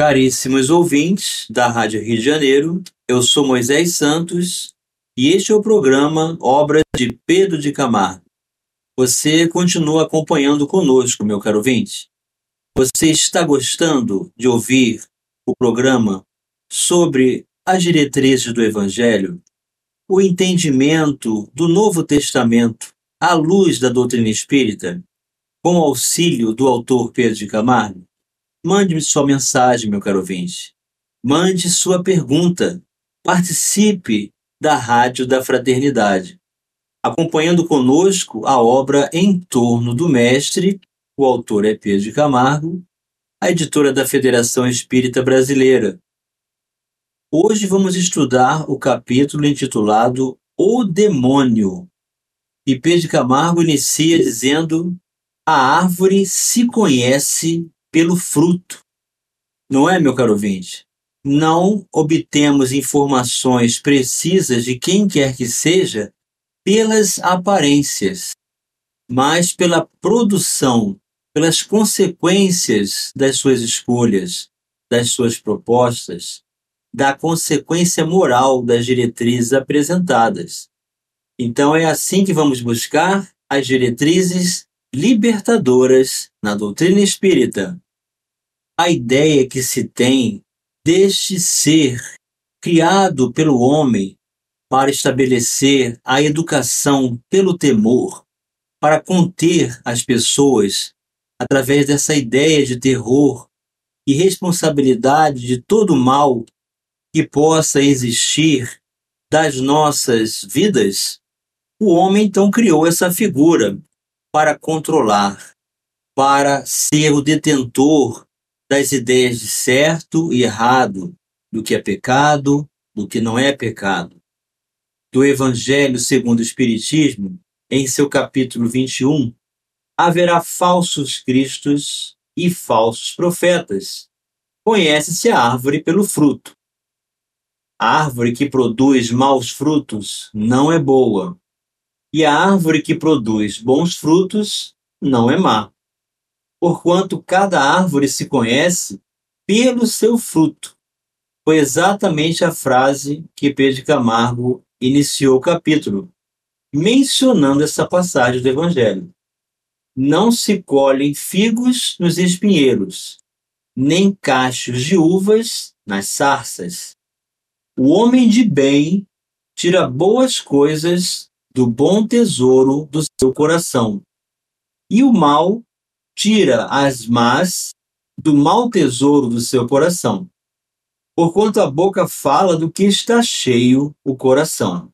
Caríssimos ouvintes da Rádio Rio de Janeiro, eu sou Moisés Santos e este é o programa Obras de Pedro de Camargo. Você continua acompanhando conosco, meu caro ouvinte. Você está gostando de ouvir o programa sobre as diretrizes do Evangelho, o entendimento do Novo Testamento à luz da doutrina espírita, com auxílio do autor Pedro de Camargo? Mande-me sua mensagem, meu caro ouvinte. Mande sua pergunta. Participe da Rádio da Fraternidade, acompanhando conosco a obra Em Torno do Mestre, o autor é Pedro de Camargo, a editora da Federação Espírita Brasileira. Hoje vamos estudar o capítulo intitulado O Demônio. E Pedro de Camargo inicia dizendo: A árvore se conhece pelo fruto. Não é, meu caro ouvinte? Não obtemos informações precisas de quem quer que seja pelas aparências, mas pela produção, pelas consequências das suas escolhas, das suas propostas, da consequência moral das diretrizes apresentadas. Então é assim que vamos buscar as diretrizes libertadoras na doutrina espírita. A ideia que se tem deste ser criado pelo homem para estabelecer a educação pelo temor, para conter as pessoas através dessa ideia de terror e responsabilidade de todo mal que possa existir das nossas vidas, o homem então criou essa figura para controlar, para ser o detentor das ideias de certo e errado, do que é pecado, do que não é pecado. Do Evangelho segundo o Espiritismo, em seu capítulo 21, haverá falsos cristos e falsos profetas. Conhece-se a árvore pelo fruto. A árvore que produz maus frutos não é boa, e a árvore que produz bons frutos não é má. Porquanto cada árvore se conhece pelo seu fruto. Foi exatamente a frase que Pedro Camargo iniciou o capítulo, mencionando essa passagem do Evangelho. Não se colhem figos nos espinheiros, nem cachos de uvas nas sarças. O homem de bem tira boas coisas do bom tesouro do seu coração. E o mal tira as más do mau tesouro do seu coração. Porquanto a boca fala do que está cheio o coração.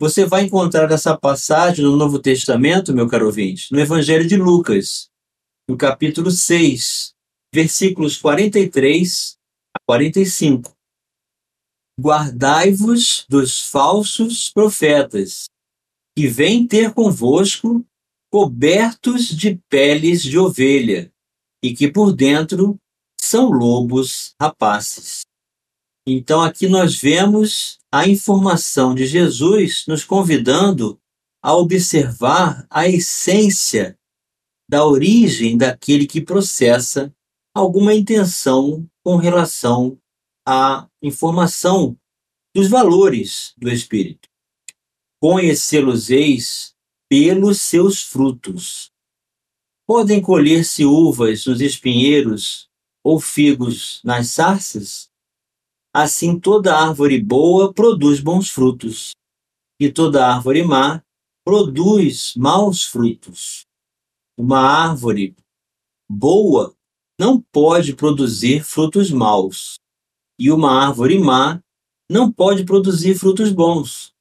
Você vai encontrar essa passagem no Novo Testamento, meu caro ouvinte, no Evangelho de Lucas, no capítulo 6, versículos 43 a 45. Guardai-vos dos falsos profetas, que vêm ter convosco cobertos de peles de ovelha, e que por dentro são lobos rapaces. Então aqui nós vemos a informação de Jesus nos convidando a observar a essência da origem daquele que processa alguma intenção com relação à informação dos valores do espírito. Conhecê-los-eis pelos seus frutos. Podem colher-se uvas nos espinheiros ou figos nas sarças? Assim toda árvore boa produz bons frutos, e toda árvore má produz maus frutos. Uma árvore boa não pode produzir frutos maus, e uma árvore má não pode produzir frutos bons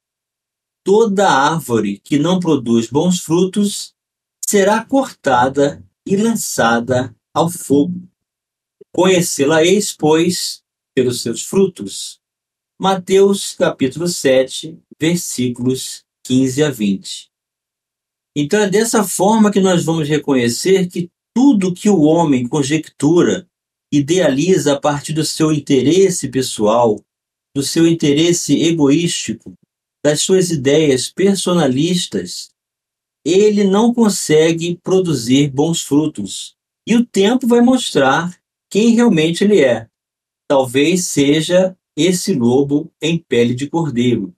toda árvore que não produz bons frutos será cortada e lançada ao fogo. Conhecê-la-eis, pois, pelos seus frutos. Mateus capítulo 7, versículos 15 a 20. Então é dessa forma que nós vamos reconhecer que tudo que o homem conjectura, idealiza a partir do seu interesse pessoal, do seu interesse egoístico, das suas ideias personalistas, ele não consegue produzir bons frutos. E o tempo vai mostrar quem realmente ele é. talvez seja esse lobo em pele de cordeiro.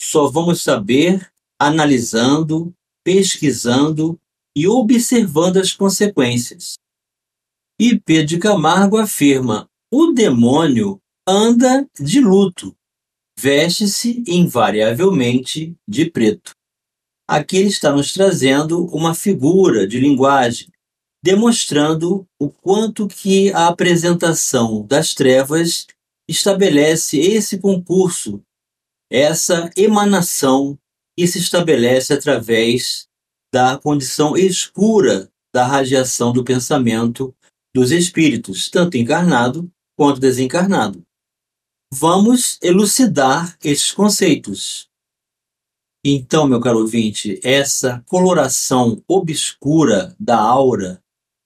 Só vamos saber analisando, pesquisando e observando as consequências. E Pedro Camargo afirma: o demônio anda de luto, veste-se invariavelmente de preto. Aqui ele está nos trazendo uma figura de linguagem, demonstrando o quanto que a apresentação das trevas estabelece esse concurso, essa emanação que se estabelece através da condição escura da radiação do pensamento dos espíritos, tanto encarnado quanto desencarnado. Vamos elucidar esses conceitos. Então, meu caro ouvinte, essa coloração obscura da aura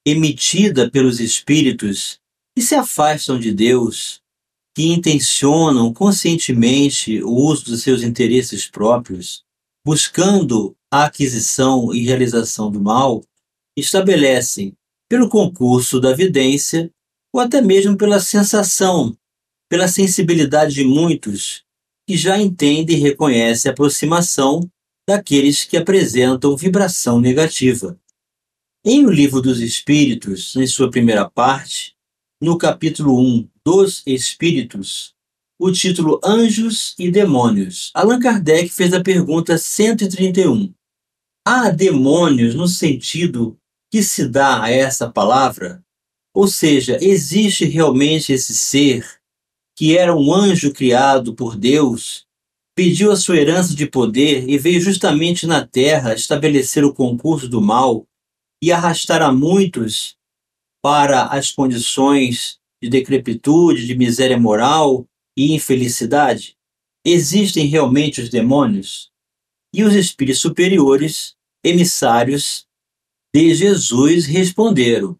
emitida pelos espíritos que se afastam de Deus, que intencionam conscientemente o uso dos seus interesses próprios, buscando a aquisição e realização do mal, estabelecem pelo concurso da vidência ou até mesmo pela sensação, pela sensibilidade de muitos que já entendem e reconhecem a aproximação daqueles que apresentam vibração negativa. Em O Livro dos Espíritos, em sua primeira parte, no capítulo 1 dos Espíritos, o título Anjos e Demônios, Allan Kardec fez a pergunta 131. Há demônios no sentido que se dá a essa palavra? Ou seja, existe realmente esse ser que era um anjo criado por Deus, pediu a sua herança de poder e veio justamente na terra estabelecer o concurso do mal e arrastar a muitos para as condições de decrepitude, de miséria moral e infelicidade? Existem realmente os demônios? E os espíritos superiores, emissários de Jesus responderam: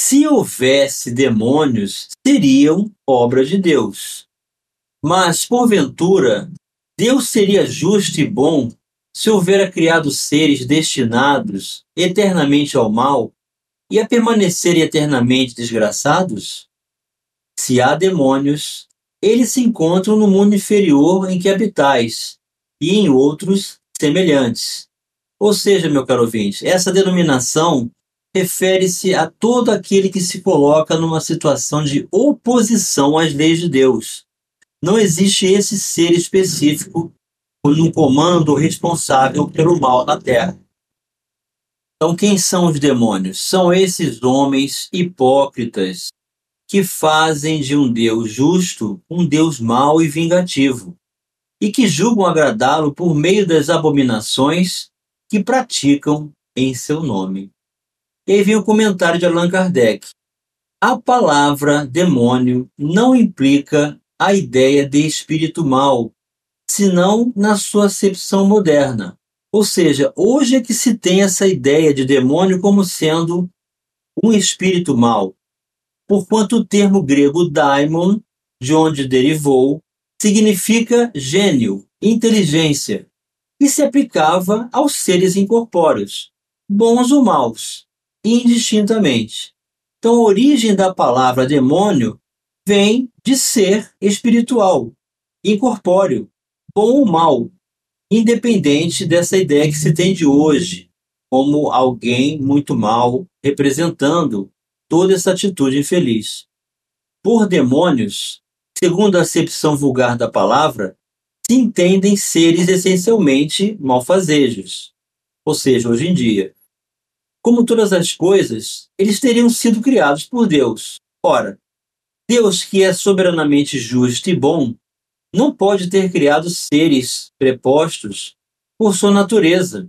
Se houvesse demônios, seriam obra de Deus. Mas, porventura, Deus seria justo e bom se houvera criado seres destinados eternamente ao mal e a permanecerem eternamente desgraçados? Se há demônios, eles se encontram no mundo inferior em que habitais, e em outros semelhantes. Ou seja, meu caro ouvinte, essa denominação refere-se a todo aquele que se coloca numa situação de oposição às leis de Deus. Não existe esse ser específico no comando responsável pelo mal na terra. Então, quem são os demônios? São esses homens hipócritas que fazem de um Deus justo um Deus mau e vingativo, e que julgam agradá-lo por meio das abominações que praticam em seu nome. E aí vem o comentário de Allan Kardec. A palavra demônio não implica a ideia de espírito mal, senão na sua acepção moderna. Ou seja, hoje é que se tem essa ideia de demônio como sendo um espírito mal, porquanto o termo grego daimon, de onde derivou, significa gênio, inteligência, e se aplicava aos seres incorpóreos, bons ou maus, indistintamente. Então, a origem da palavra demônio vem de ser espiritual, incorpóreo, bom ou mal, independente dessa ideia que se tem de hoje, como alguém muito mal representando toda essa atitude infeliz. Por demônios, segundo a acepção vulgar da palavra, se entendem seres essencialmente malfazejos. Ou seja, hoje em dia, como todas as coisas, eles teriam sido criados por Deus. Ora, Deus, que é soberanamente justo e bom, não pode ter criado seres prepostos por sua natureza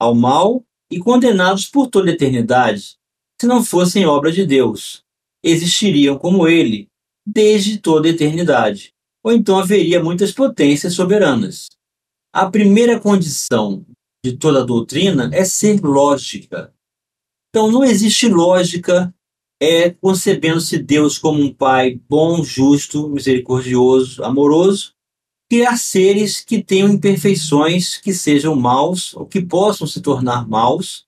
ao mal e condenados por toda a eternidade, se não fossem obra de Deus. Existiriam como ele desde toda a eternidade ou então haveria muitas potências soberanas. A primeira condição de toda doutrina é ser lógica. Então não existe lógica é concebendo-se Deus como um pai bom, justo, misericordioso, amoroso, criar seres que tenham imperfeições, que sejam maus ou que possam se tornar maus,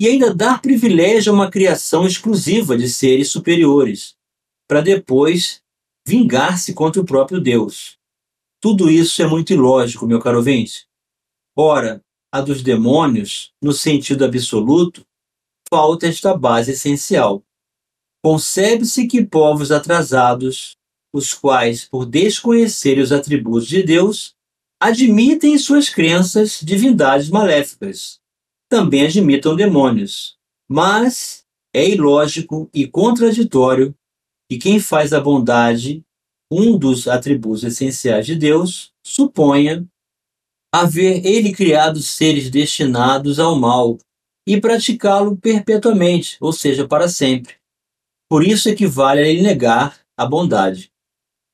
e ainda dar privilégio a uma criação exclusiva de seres superiores, para depois vingar-se contra o próprio Deus. Tudo isso é muito ilógico, meu caro ouvinte. Ora, a dos demônios, no sentido absoluto, falta esta base essencial. Concebe-se que povos atrasados, os quais, por desconhecerem os atributos de Deus, admitem em suas crenças divindades maléficas. Também admitam demônios. Mas é ilógico e contraditório que quem faz a bondade, um dos atributos essenciais de Deus, suponha haver ele criado seres destinados ao mal e praticá-lo perpetuamente, ou seja, para sempre. Por isso equivale a ele negar a bondade.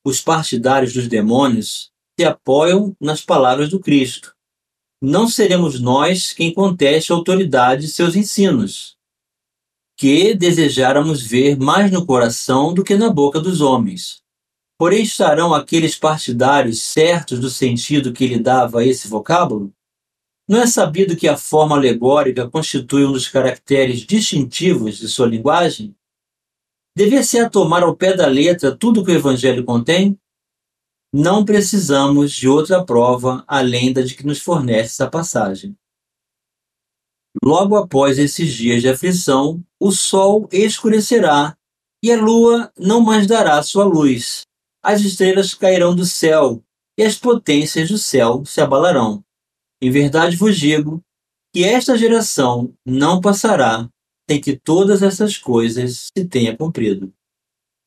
Os partidários dos demônios se apoiam nas palavras do Cristo. Não seremos nós quem conteste a autoridade de seus ensinos, que desejáramos ver mais no coração do que na boca dos homens. Porém, estarão aqueles partidários certos do sentido que lhe dava esse vocábulo? Não é sabido que a forma alegórica constitui um dos caracteres distintivos de sua linguagem? Devia-se a tomar ao pé da letra tudo que o Evangelho contém? Não precisamos de outra prova além da de que nos fornece essa passagem. Logo após esses dias de aflição, o sol escurecerá e a lua não mais dará sua luz. As estrelas cairão do céu e as potências do céu se abalarão. Em verdade vos digo que esta geração não passará sem que todas essas coisas se tenha cumprido.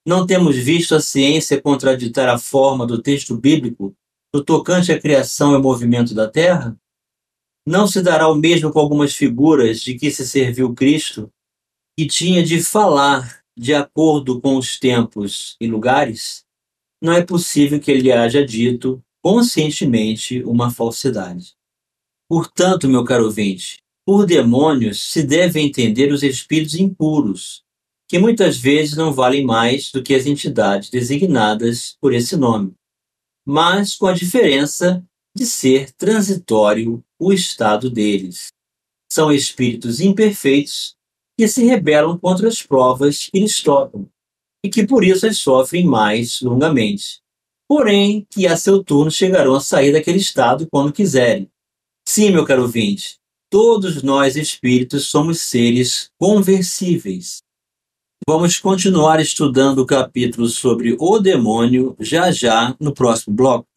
Não temos visto a ciência contraditar a forma do texto bíblico no tocante à criação e ao movimento da terra? Não se dará o mesmo com algumas figuras de que se serviu Cristo, que tinha de falar de acordo com os tempos e lugares? Não é possível que ele haja dito conscientemente uma falsidade. Portanto, meu caro ouvinte, por demônios se deve entender os espíritos impuros, que muitas vezes não valem mais do que as entidades designadas por esse nome, mas com a diferença de ser transitório o estado deles. São espíritos imperfeitos que se rebelam contra as provas que lhes tocam e que por isso as sofrem mais longamente. Porém, que a seu turno chegarão a sair daquele estado quando quiserem. Sim, meu caro ouvinte, todos nós espíritos somos seres conversíveis. Vamos continuar estudando o capítulo sobre o demônio já já no próximo bloco.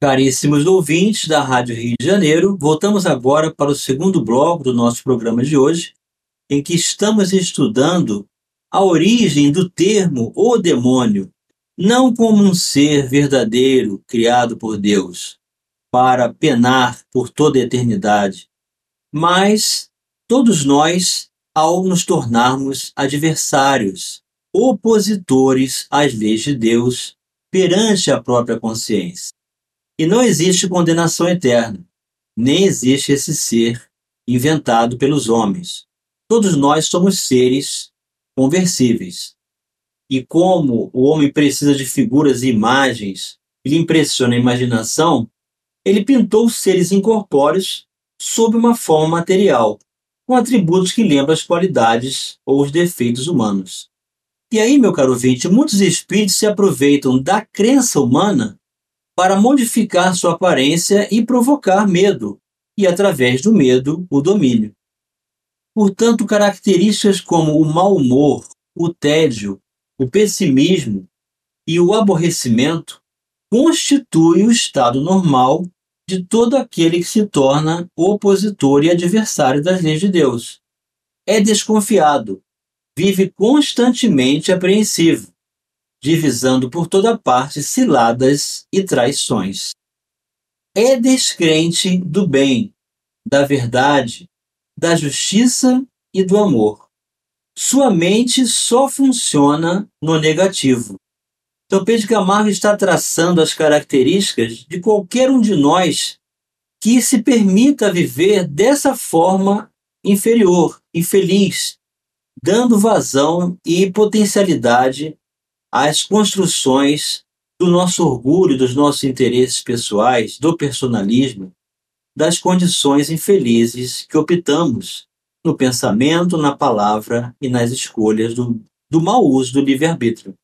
Caríssimos ouvintes da Rádio Rio de Janeiro, voltamos agora para o segundo bloco do nosso programa de hoje, em que estamos estudando a origem do termo o demônio, não como um ser verdadeiro criado por Deus, para penar por toda a eternidade, mas todos nós, ao nos tornarmos adversários, opositores às leis de Deus perante a própria consciência. E não existe condenação eterna, nem existe esse ser inventado pelos homens. Todos nós somos seres conversíveis. E como o homem precisa de figuras e imagens que lhe impressiona a imaginação, ele pintou seres incorpóreos sob uma forma material, com atributos que lembram as qualidades ou os defeitos humanos. E aí, meu caro ouvinte, muitos espíritos se aproveitam da crença humana para modificar sua aparência e provocar medo, e através do medo, o domínio. Portanto, características como o mau humor, o tédio, o pessimismo e o aborrecimento constituem o estado normal de todo aquele que se torna opositor e adversário das leis de Deus. É desconfiado, vive constantemente apreensivo, divisando por toda parte ciladas e traições. É descrente do bem, da verdade, da justiça e do amor. Sua mente só funciona no negativo. Então, Pedro Camargo está traçando as características de qualquer um de nós que se permita viver dessa forma inferior, infeliz, dando vazão e potencialidade às construções do nosso orgulho, dos nossos interesses pessoais, do personalismo, das condições infelizes que optamos no pensamento, na palavra e nas escolhas do, do mau uso do livre-arbítrio.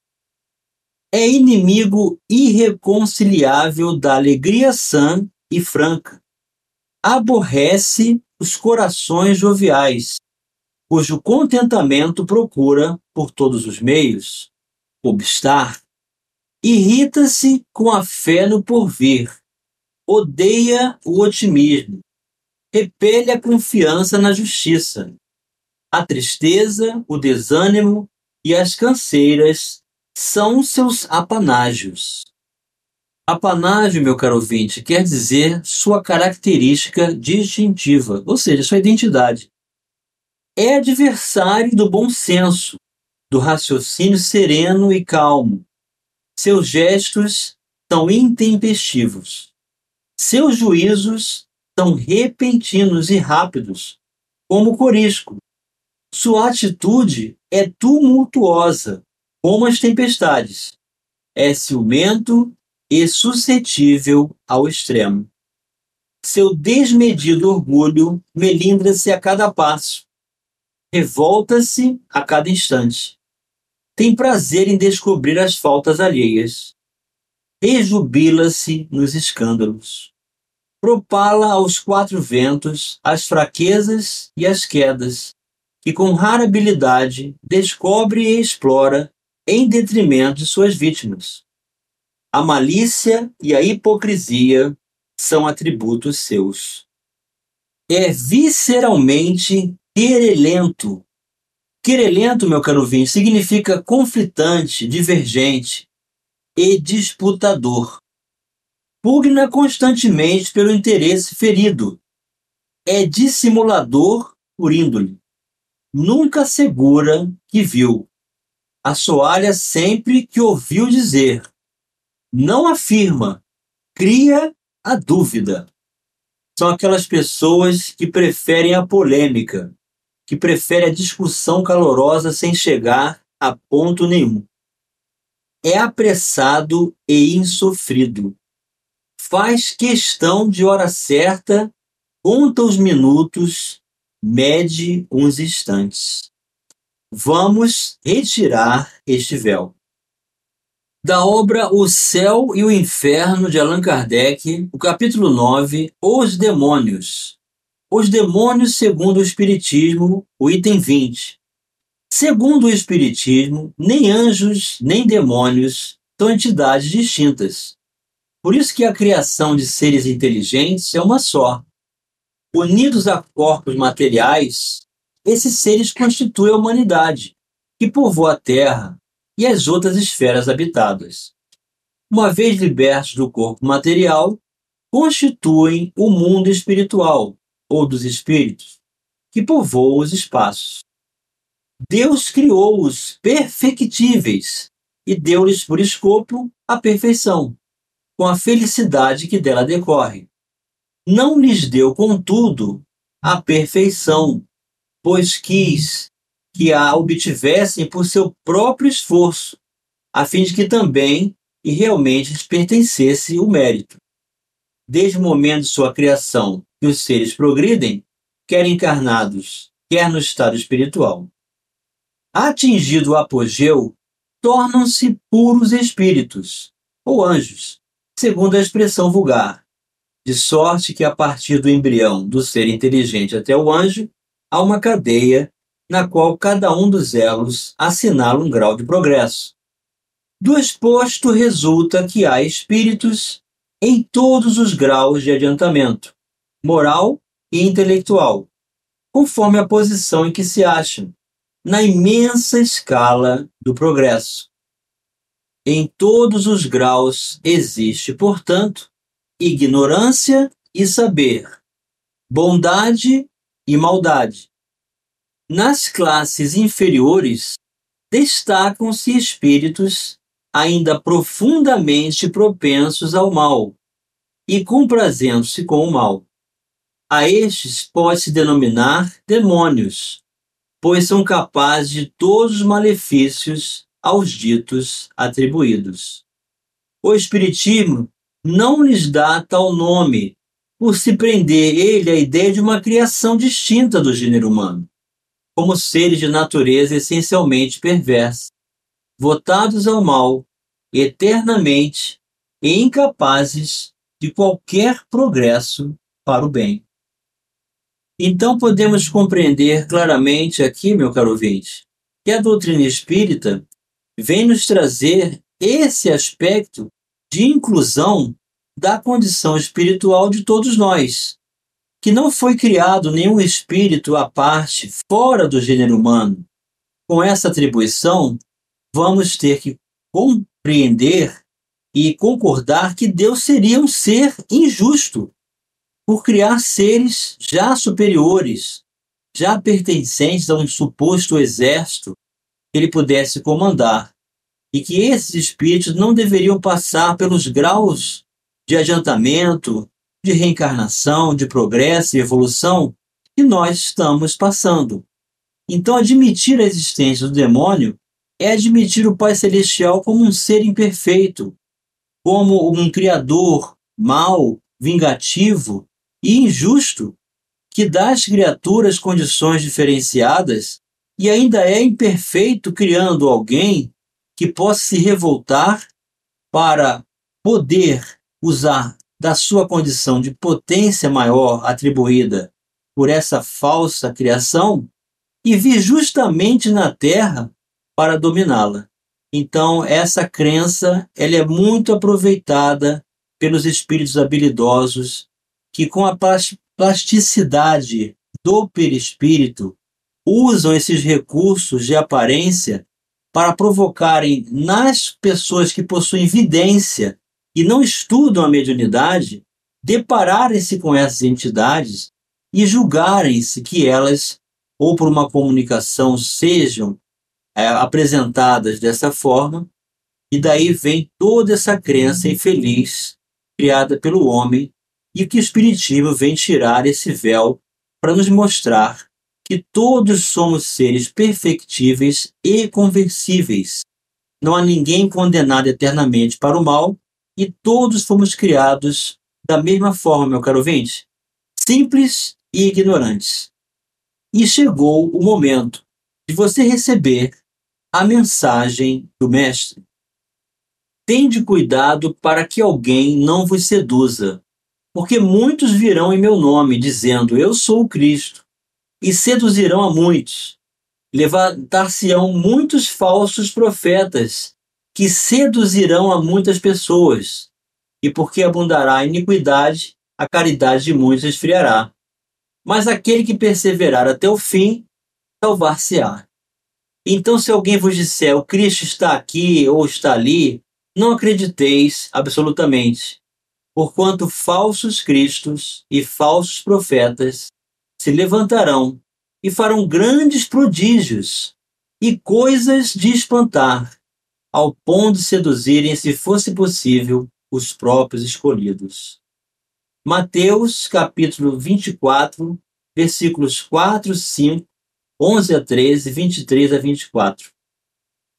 É inimigo irreconciliável da alegria sã e franca. Aborrece os corações joviais, cujo contentamento procura, por todos os meios, obstar. Irrita-se com a fé no porvir, odeia o otimismo, repele a confiança na justiça. A tristeza, o desânimo e as canseiras são seus apanágios. Apanágio, meu caro ouvinte, quer dizer sua característica distintiva, ou seja, sua identidade. É adversário do bom senso, do raciocínio sereno e calmo. Seus gestos são intempestivos. Seus juízos são repentinos e rápidos, como o corisco. Sua atitude é tumultuosa, como as tempestades. É ciumento e suscetível ao extremo. Seu desmedido orgulho melindra-se a cada passo, revolta-se a cada instante. Tem prazer em descobrir as faltas alheias. Rejubila-se nos escândalos. Propala aos quatro ventos as fraquezas e as quedas, que com rara habilidade descobre e explora em detrimento de suas vítimas. A malícia e a hipocrisia são atributos seus. É visceralmente querelento. Querelento, meu caro vinho, significa conflitante, divergente e disputador. Pugna constantemente pelo interesse ferido. É dissimulador por índole. Nunca assegura que viu. Assoalha sempre que ouviu dizer não afirma, cria a dúvida. São aquelas pessoas que preferem a polêmica, que preferem a discussão calorosa sem chegar a ponto nenhum. É apressado e insofrido. Faz questão de hora certa, conta os minutos, mede uns instantes. Vamos retirar este véu. Da obra O Céu e o Inferno de Allan Kardec, o capítulo 9, Os Demônios. Os demônios segundo o Espiritismo, o item 20. Segundo o Espiritismo, nem anjos nem demônios são entidades distintas. Por isso que a criação de seres inteligentes é uma só. Unidos a corpos materiais, esses seres constituem a humanidade, que povoa a Terra, e as outras esferas habitadas. Uma vez libertos do corpo material, constituem o mundo espiritual, ou dos espíritos, que povoam os espaços. Deus criou-os perfectíveis e deu-lhes por escopo a perfeição, com a felicidade que dela decorre. Não lhes deu, contudo, a perfeição, pois quis que a obtivessem por seu próprio esforço, a fim de que também e realmente lhes pertencesse o mérito. Desde o momento de sua criação que os seres progridem, quer encarnados, quer no estado espiritual. Atingido o apogeu, tornam-se puros espíritos, ou anjos, segundo a expressão vulgar, de sorte que a partir do embrião do ser inteligente até o anjo, há uma cadeia na qual cada um dos elos assinala um grau de progresso. Do exposto resulta que há espíritos em todos os graus de adiantamento, moral e intelectual, conforme a posição em que se acham, na imensa escala do progresso. Em todos os graus existe, portanto, ignorância e saber, bondade e maldade, nas classes inferiores, destacam-se espíritos ainda profundamente propensos ao mal e comprazendo-se com o mal. A estes pode-se denominar demônios, pois são capazes de todos os malefícios aos ditos atribuídos. O Espiritismo não lhes dá tal nome, por se prender ele à ideia de uma criação distinta do gênero humano como seres de natureza essencialmente perversa, votados ao mal eternamente e incapazes de qualquer progresso para o bem. Então podemos compreender claramente aqui, meu caro ouvinte, que a doutrina espírita vem nos trazer esse aspecto de inclusão da condição espiritual de todos nós, que não foi criado nenhum espírito à parte fora do gênero humano. Com essa atribuição, vamos ter que compreender e concordar que Deus seria um ser injusto por criar seres já superiores, já pertencentes a um suposto exército que ele pudesse comandar, e que esses espíritos não deveriam passar pelos graus de adiantamento, de reencarnação, de progresso e evolução que nós estamos passando. Então, admitir a existência do demônio é admitir o Pai Celestial como um ser imperfeito, como um criador mau, vingativo e injusto, que dá às criaturas condições diferenciadas e ainda é imperfeito criando alguém que possa se revoltar para poder usar da sua condição de potência maior atribuída por essa falsa criação e vir justamente na Terra para dominá-la. Então, essa crença ela é muito aproveitada pelos espíritos habilidosos que, com a plasticidade do perispírito, usam esses recursos de aparência para provocarem nas pessoas que possuem vidência e não estudam a mediunidade, depararem-se com essas entidades e julgarem-se que elas, ou por uma comunicação, sejam é, apresentadas dessa forma, e daí vem toda essa crença infeliz criada pelo homem e que o Espiritismo vem tirar esse véu para nos mostrar que todos somos seres perfectíveis e conversíveis. Não há ninguém condenado eternamente para o mal e todos fomos criados da mesma forma, meu caro ouvinte, simples e ignorantes. E chegou o momento de você receber a mensagem do Mestre. Tende cuidado para que alguém não vos seduza, porque muitos virão em meu nome, dizendo: Eu sou o Cristo e seduzirão a muitos. Levantar-se-ão muitos falsos profetas, que seduzirão a muitas pessoas. E porque abundará a iniquidade, a caridade de muitos esfriará. Mas aquele que perseverar até o fim, salvar-se-á. Então, se alguém vos disser o Cristo está aqui ou está ali, não acrediteis absolutamente, porquanto falsos cristos e falsos profetas se levantarão e farão grandes prodígios e coisas de espantar, ao ponto de seduzirem, se fosse possível, os próprios escolhidos. Mateus capítulo 24, versículos 4, 5, 11 a 13, 23 a 24.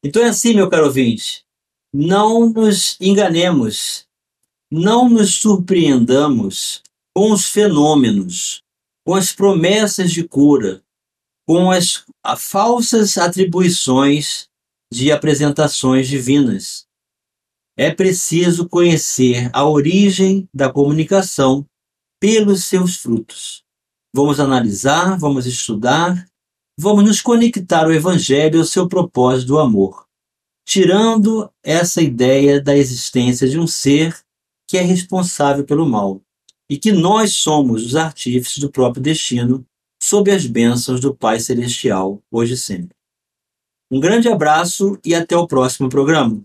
Então é assim, meu caro ouvinte, não nos enganemos, não nos surpreendamos com os fenômenos, com as promessas de cura, com as falsas atribuições de apresentações divinas. É preciso conhecer a origem da comunicação pelos seus frutos. Vamos analisar, vamos estudar, vamos nos conectar ao Evangelho e ao seu propósito do amor, tirando essa ideia da existência de um ser que é responsável pelo mal e que nós somos os artífices do próprio destino, sob as bênçãos do Pai Celestial, hoje e sempre. Um grande abraço e até o próximo programa.